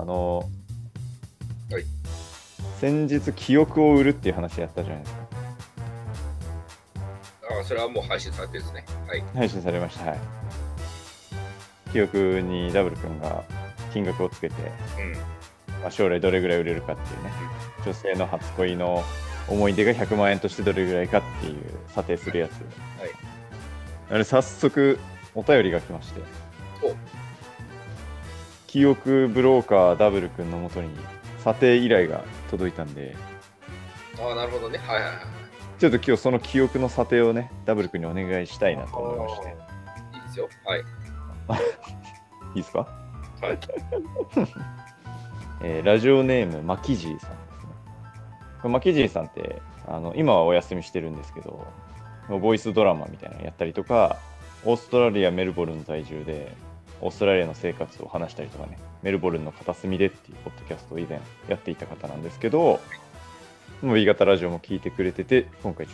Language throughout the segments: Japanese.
あの、はい先日、記憶を売るっていう話やったじゃないですか。ああ、それはもう配信されてるんですね。はい。配信されました。はい。記憶にダブル君が金額をつけて、うん。まあ、将来どれぐらい売れるかっていうね、女性の初恋の思い出が100万円としてどれぐらいかっていう査定するやつ。はい。あれ、早速お便りが来ましてお、記憶ブローカーダブル君のもとに査定依頼が届いたんで、ああ、なるほどね。はいはいはい。ちょっと今日その記憶の査定をね、ダブル君にお願いしたいなと思いまして。いいですよ。はい。いいですか？はい。えーラジオネームマキジーさんですね。これマキジーさんってあの今はお休みしてるんですけど、ボイスドラマみたいなのやったりとか、オーストラリア・メルボルン在住で、オーストラリアの生活を話したりとかね、メルボルンの片隅でっていうポッドキャストを以前やっていた方なんですけど、もう B 型ラジオも聞いてくれてて、今回ちょ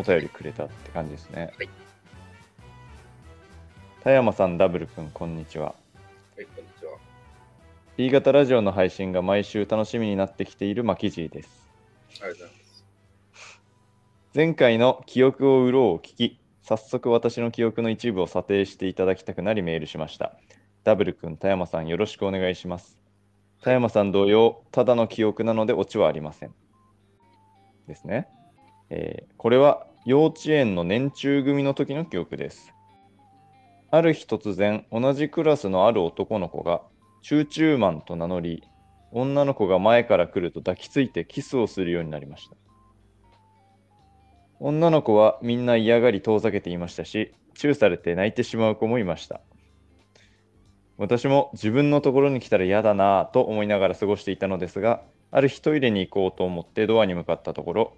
っとお便りくれたって感じですね。はい田山さん、ダブル君、こんにちは。はい、こんにちは。B 型ラジオの配信が毎週楽しみになってきているマキジーです。ありがとうございます。前回の記憶を売ろうを聞き、早速私の記憶の一部を査定していただきたくなりメールしました。ダブル君、田山さんよろしくお願いします。田山さん同様、ただの記憶なのでオチはありません。ですね。えーこれは幼稚園の年中組の時の記憶です。ある日突然、同じクラスのある男の子が、チューチューマンと名乗り、女の子が前から来ると抱きついてキスをするようになりました。女の子はみんな嫌がり遠ざけていましたし、チューされて泣いてしまう子もいました。私も自分のところに来たら嫌だなぁと思いながら過ごしていたのですが、ある日トイレに行こうと思ってドアに向かったところ、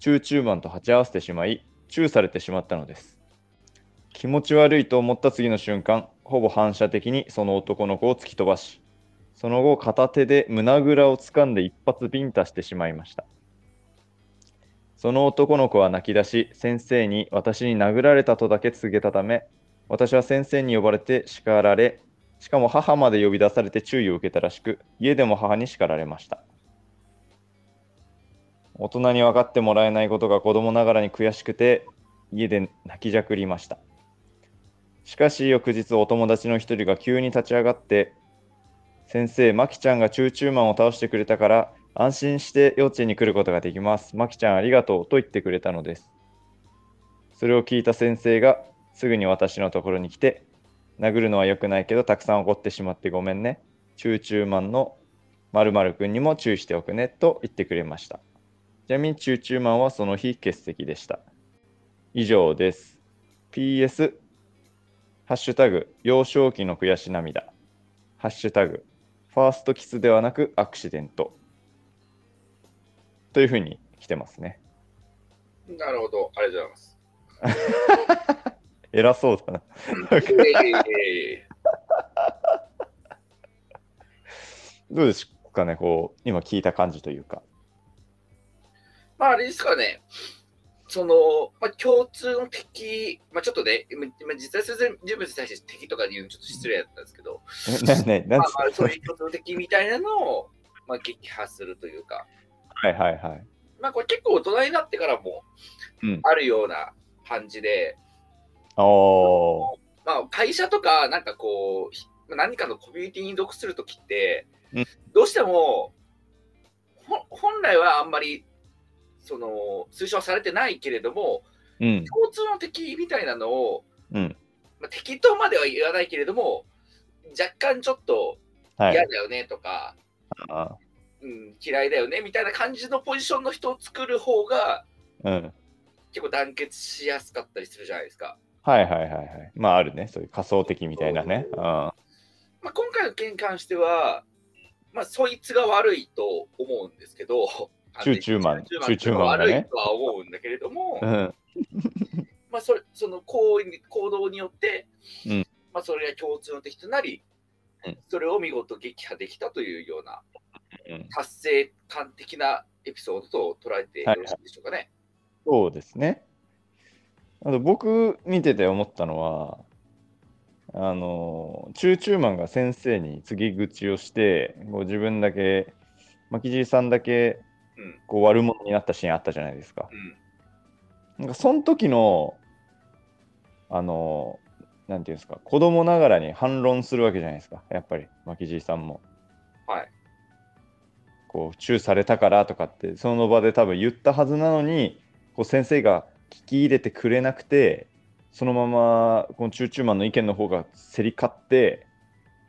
チューチューマンと鉢合わせてしまい、チューされてしまったのです。気持ち悪いと思った次の瞬間、ほぼ反射的にその男の子を突き飛ばし、その後片手で胸ぐらを掴んで一発ビンタしてしまいました。その男の子は泣き出し、先生に私に殴られたとだけ告げたため、私は先生に呼ばれて叱られ、しかも母まで呼び出されて注意を受けたらしく、家でも母に叱られました。大人に分かってもらえないことが子供ながらに悔しくて、家で泣きじゃくりました。しかし翌日お友達の一人が急に立ち上がって、先生、マキちゃんがチューチューマンを倒してくれたから、安心して幼稚園に来ることができます。マキちゃんありがとうと言ってくれたのです。それを聞いた先生がすぐに私のところに来て、殴るのは良くないけど、たくさん怒ってしまってごめんね。チューチューマンの〇〇くんにも注意しておくねと言ってくれました。ちなみにチューチューマンはその日欠席でした。以上です。PS、ハッシュタグ、幼少期の悔し涙。ハッシュタグ、ファーストキスではなくアクシデント。というふうに来てますね。なるほど。ありがとうございます。偉そうだな。ええどうですかね、こう、今聞いた感じというか。まあ、あれですかね。その、まあ、共通の敵、まあ、ちょっとね、今今実際それ人物に対して敵とか言うのちょっと失礼だったんですけど、まあそういう共通の敵みたいなのを、まあ、撃破するというか、はいはいはい。まあ、これ結構大人になってからもうんあるような感じで、おー。まあ、会社とか、なんかこう、ひ何かのコミュニティに属するときって、うんどうしても、ほ本来はあんまり、その、推奨されてないけれども、うん。共通の敵みたいなのを、うん。まあ、敵とまでは言わないけれども、若干ちょっとはい。嫌だよねとか、あうん、嫌いだよねみたいな感じのポジションの人を作る方が、うん。結構団結しやすかったりするじゃないですか。はいはいはいはい。まああるね。そういう仮想的みたいなね。うん。まあ、今回の件に関しては、まあ、そいつが悪いと思うんですけど、チューチューマンチューチューマン悪いとは思うんだけれども、うん。まあ、それその行為に行動によって、うんまあ、それが共通の敵となり、うんそれを見事撃破できたというようなうん達成感的なエピソードと捉えてよろしいでしょうかね。そうですね。あと僕見てて思ったのは、あのチューチューマンが先生に告げ口をしてこう自分だけ巻きじいさんだけうん。こう悪者になったシーンあったじゃないですか。うん。なんかその時のあのなんていうんですか子供ながらに反論するわけじゃないですかやっぱり巻きじいさんも。はい。こうチューされたからとかってその場で多分言ったはずなのにこう先生が聞き入れてくれなくてそのままこのチューチューマンの意見の方が競り勝って、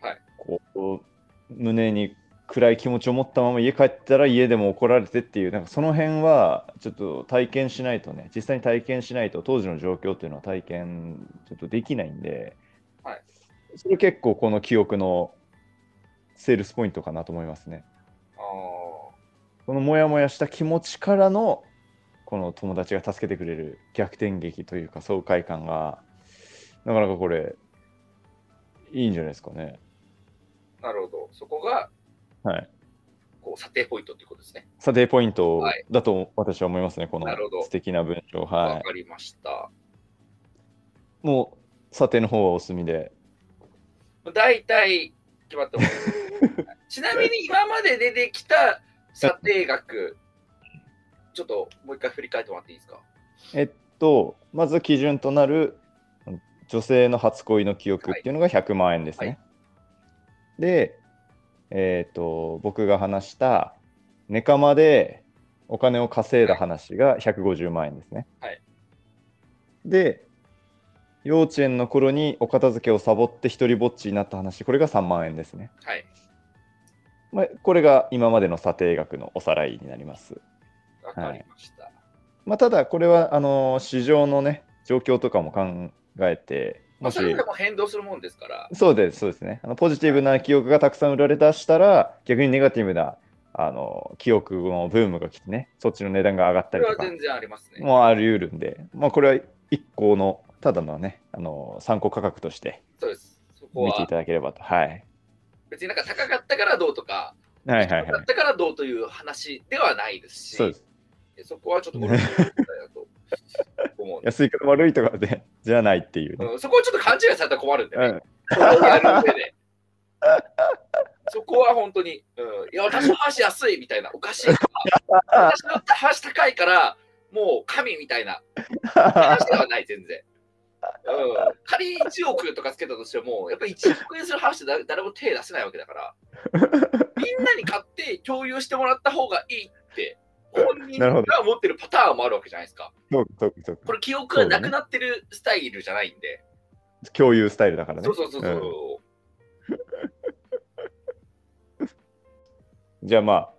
はいこう胸に暗い気持ちを持ったまま家帰ったら家でも怒られてっていうなんかその辺はちょっと体験しないとね実際に体験しないと当時の状況っていうのは体験ちょっとできないんで、はいそれ結構この記憶のセールスポイントかなと思いますね。あそのモヤモヤした気持ちからのこの友達が助けてくれる逆転劇というか爽快感がなかなかこれいいんじゃないですかね。あ。なるほど。そこが、はい。こう、査定ポイントっていうことですね。査定ポイントはいだと私は思いますね、このなるほど素敵な文章。わ、はかりました。い。もう査定の方はお済みで。大体決まってます。ちなみに今まで出てきた査定額、ちょっともう一回振り返ってもらっていいですか？えっと、まず基準となる女性の初恋の記憶っていうのが100万円ですね。はいで、えっと、僕が話したネカマでお金を稼いだ話が150万円ですね。はいで、幼稚園の頃にお片付けをサボって一人ぼっちになった話、これが3万円ですね。はい。まあ、これが今までの査定額のおさらいになります。わかりました。まあ、ただ、これはあの市場のね、状況とかも考えて、まあ、もしそれでも変動するもんですから、そうです、そうですね。あのポジティブな記憶がたくさん売られ出したら、逆にネガティブなあの記憶のブームが来てね、そっちの値段が上がったりとか全然ありますね。もあり得るんで、まあ、これは一個の、ただのね、あの参考価格としてそうです。見ていただければと。はい。別になんか高かったからどうとか、はいはいはい低かっ。たからどうという話ではないですし、そうです。そこはちょっと 安いから悪いとかでじゃないっていうね。うんそこはちょっと勘違いされたら困るんでね。うんそれをやる上で。そこは本当に、うん、いや、私の話安いみたいな、おかしいとか、私の話高いから、もう神みたいな話ではない、全然。うん、仮に1億とかつけたとしても、やっぱり1億円する話で誰誰も手出せないわけだから、みんなに買って共有してもらった方がいいって、本人が持ってるパターンもあるわけじゃないですか。これ、記憶がなくなってるスタイルじゃないんで。共有スタイルだからね。そうそうそうそう。うんじゃあまあ、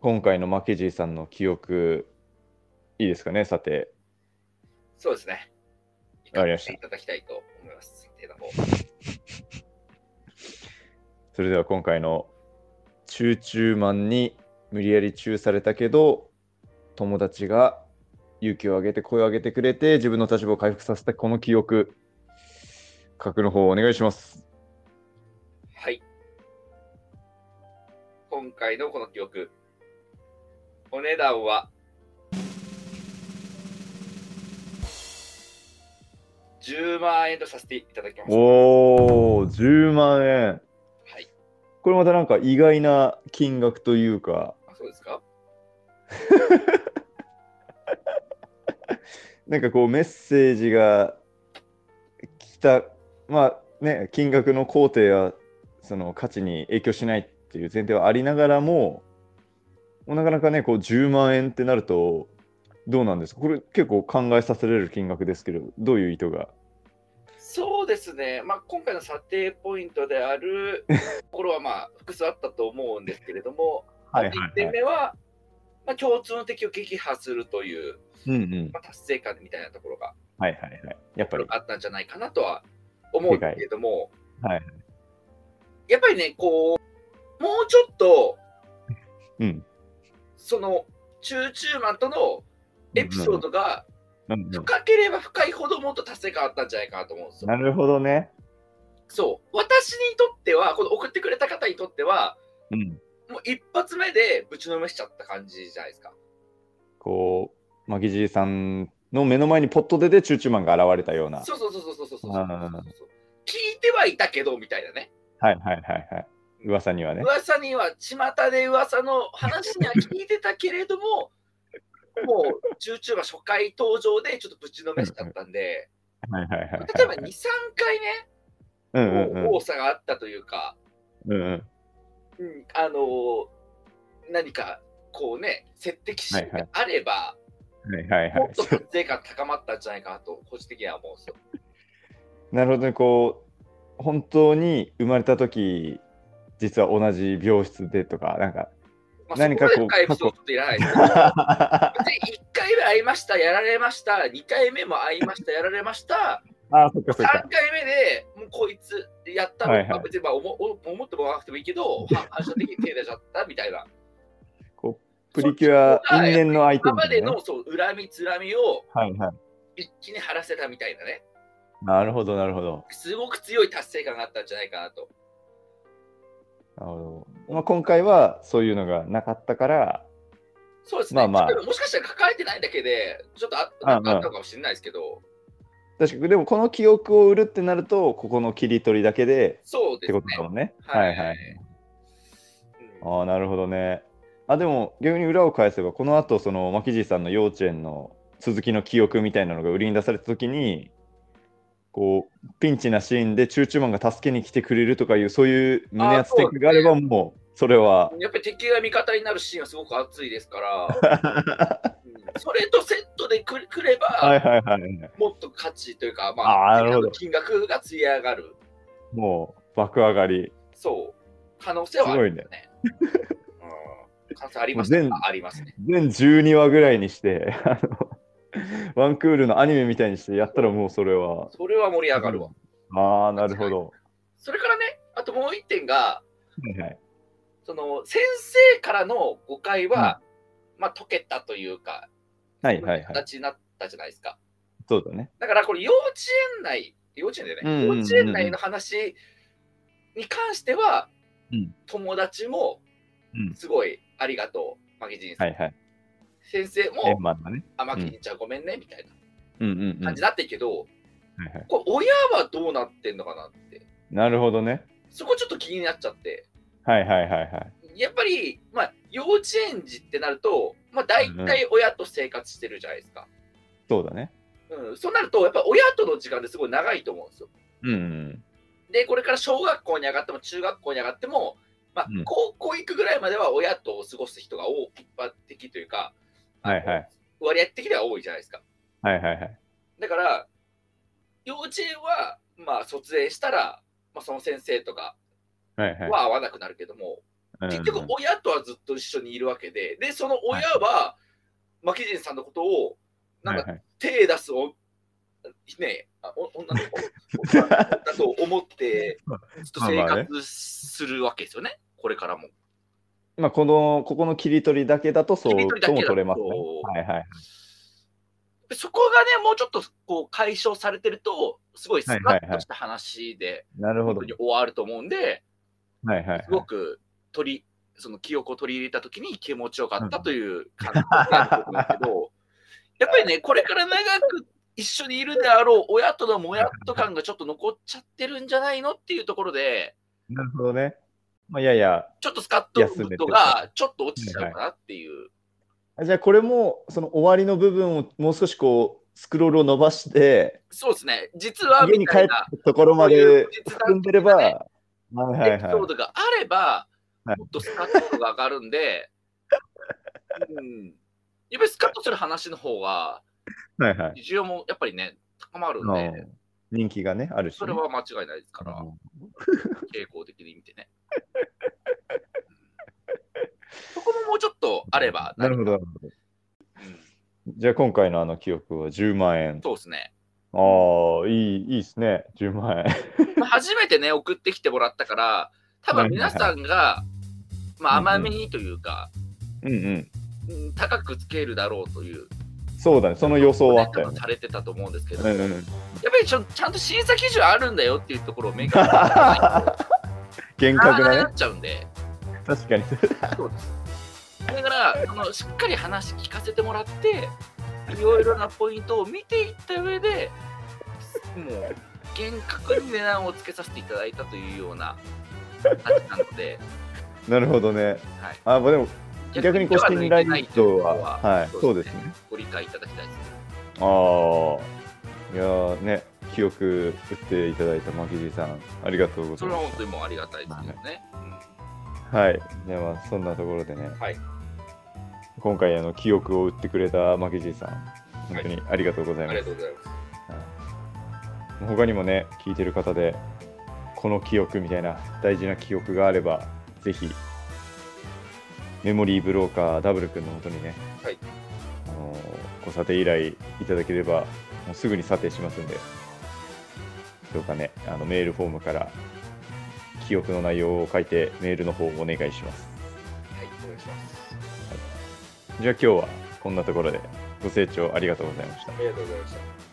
今回のマケジーさんの記憶、いいですかね、さて。そうですね。わかりましたいただきたいと思います。それでは今回のチューチューマンに無理やりチューされたけど、友達が勇気を上げて声を上げてくれて、自分の立場を回復させたこの記憶、書くの方お願いします。はい。今回のこの記憶、お値段は、10万円とさせていただきます。おー、10万円。はい。これまたなんか意外な金額というか、あそうですか？なんかこうメッセージが来た、まあね、金額の工程やその価値に影響しないっていう前提はありながらも、もうなかなかね、こう10万円ってなると、どうなんですか？これ結構考えさせられる金額ですけど、どういう意図が？ですね、まあ、今回の査定ポイントである ところはまあ複数あったと思うんですけれども、はい1点目は、まあ、共通の敵を撃破するという、うんうん。まあ、達成感みたいなところがはいはいはい。やっぱり。あったんじゃないかなとは思うんですけれども、はい。やっぱりね、こう、もうちょっと、うん。その、チューチューマンとのエピソードが深ければ深いほどもっと達成感あったんじゃないかなと思うんですよ。なるほどね。そう。私にとっては、この送ってくれた方にとっては、うん。もう一発目でぶちのめしちゃった感じじゃないですか。こう、マギジーさんの目の前にポットででチューチューマンが現れたような。そうそうそうそうそうそう。そうそうそうそう聞いてはいたけどみたいなねはいはいはいはい。噂にはね。噂には巷で噂の話には聞いてたけれどももう YouTuber 初回登場でちょっとぶちのめしちゃったんではいはいはいはい。例えば23回ねうんうんうん。多さがあったというか、うんうん。うん、あのー何かこうね、接敵心があれば、はいはいはいもっ。と達成感高まったんじゃないかなと、個人的には思うんですよ。なるほどね、こう、本当に生まれた時実は同じ病室でとか、なんか、まあ、何かこう深いエピソードっていらないですけど、別に1回目会いました、やられました、2回目も会いました、やられました、ああ、そっかそ3っか。回目でもうこいつやったの、はいはいまあ別にまあ思思思ってもらわなくてもいいけど、は反射的に手出ちゃったみたいな。こうプリキュア因縁の相手今までのそう恨みつらみをはいはい。一気に晴らせたみたいなね、なるほど、なるほど。すごく強い達成感があったんじゃないかなと。なるほど。まあ、今回はそういうのがなかったから、そうですね、まあまあもしかしたら抱えてないだけで、ちょっとああったのかもしれないですけど、確かに、でもこの記憶を売るってなると、ここの切り取りだけでそうですねってこと。だもんね。ははいいはい。うんああ、なるほどね。あ、でも逆に裏を返せば、この後、その、マキジーさんの幼稚園の続きの記憶みたいなのが売りに出されたときに、こう、ピンチなシーンでチューチューマンが助けに来てくれるとかいう、そういう胸熱テクがあれば、もう、それは。やっぱり敵が味方になるシーンはすごく熱いですから、うんそれとセットでくくれば、はいはいはい。もっと価値というか、まあーなるほど金額がつり上がる、もう、爆上がり。そう、可能性はあるんだよね。うん、可能性ありますね全。ありますね。全12話ぐらいにして、あの、ワンクールのアニメみたいにしてやったらもうそれは。それは盛り上がるわ。ああ、なるほど。それからね、あともう一点が、はいはい。その先生からの誤解は、まあ解けたというか、はいはいはい。形になったじゃないですか。そうだね。だからこれ幼稚園内、幼稚園でね、うんうんうんうん幼稚園内の話に関しては、うん友達もうんすごいありがとう、マギジンさん。はいはい。先生円も、満だね。ちゃんごめんね、みたいうんうんうん。な感じになってるけど、これ親はどうなってんのかなって、なるほどね。そこちょっと気になっちゃって、はいはいはいはい。やっぱり、まあ、幼稚園児ってなると、まあ、大体親と生活してるじゃないですか。そうだね。うん、そうなると、やっぱ親との時間ってすごい長いと思うんですよ。うんうん。で、これから小学校に上がっても中学校に上がっても、まあうん高校行くぐらいまでは親と過ごす人が多一般的というか、はいはい。割合的では多いじゃないですか。はいはいはい。だから、幼稚園は、まあ、卒園したら、まあ、その先生とかはいはい。は会わなくなるけども、うん結局、親とはずっと一緒にいるわけで、で、その親は、マキジンさんのことを、なんかはいはい手出すお、ね女の子 だと思って、ずっと生活するわけですよね、これからも。まあ、この、ここの切り取りだけだとそうとも取れますね。はいはい。でそこがね、もうちょっとこう解消されてると、すごいスカッとした話で、なるほど終わると思うんで、はいはいはいす。ごく取り、その記憶を取り入れたときに気持ちよかったという感じだけど、やっぱりね、これから長く一緒にいるであろう親とのもやっと感がちょっと残っちゃってるんじゃないのっていうところで、なるほどね。まあ、いやいや、ちょっとスカッとムードがちょっと落ちちゃうかなっていう。じゃあこれもその終わりの部分をもう少しこうスクロールを伸ばしてそうですね、実は家に帰ったところまで進んでれば、ねはいはいエピソーはドがあれば、はいもっとスカッとが上がるんで、うん、やっぱりスカッとする話の方が、い。はいはい。需要もやっぱりね、高まるんうで、ん人気がね、あるし、ね。それは間違いないですから、うん傾向的に見てね。うんそこももうちょっとあれば、なるほど。じゃあ今回のあの記憶は10万円。そうですね。ああ、いい、いいですね。10万円。まあ初めてね、送ってきてもらったから、多分皆さんが、まあ、甘めにというか、うんうん。うん高くつけるだろうという、そうだね。その予想はあったよね。されてたと思うんですけど、うんうん。やっぱりちょちゃんと審査基準あるんだよっていうところを明確に厳な格なね。なっちゃうんで、確かに。そうです。だからその、しっかり話聞かせてもらって、いろいろなポイントを見ていった上で、もう厳格に値段をつけさせていただいたというような形なので、なるほどね。はい、あ、まあでも逆にこう信頼度は、はい、そうですね。ご理解いただきたいですね。ああ、いやーね、記憶打っていただいたマキジさん、ありがとうございます。それは本当にもうありがたいですけどね。はい、ではまあそんなところでね、はい。今回あの記憶を打ってくれたマキジさん、本当にありがとうございうん、あます。りがとうございます。他にもね、聞いてる方で、この記憶みたいな大事な記憶があれば、ぜひ、メモリーブローカーダブル君のもとにね、はい。あのご査定依頼いただければ、もうすぐに査定しますんで、どうかね、あのメールフォームから記憶の内容を書いてメールの方をお願いします。はい、お願いします。じゃあ今日はこんなところでご清聴ありがとうございました。ありがとうございました。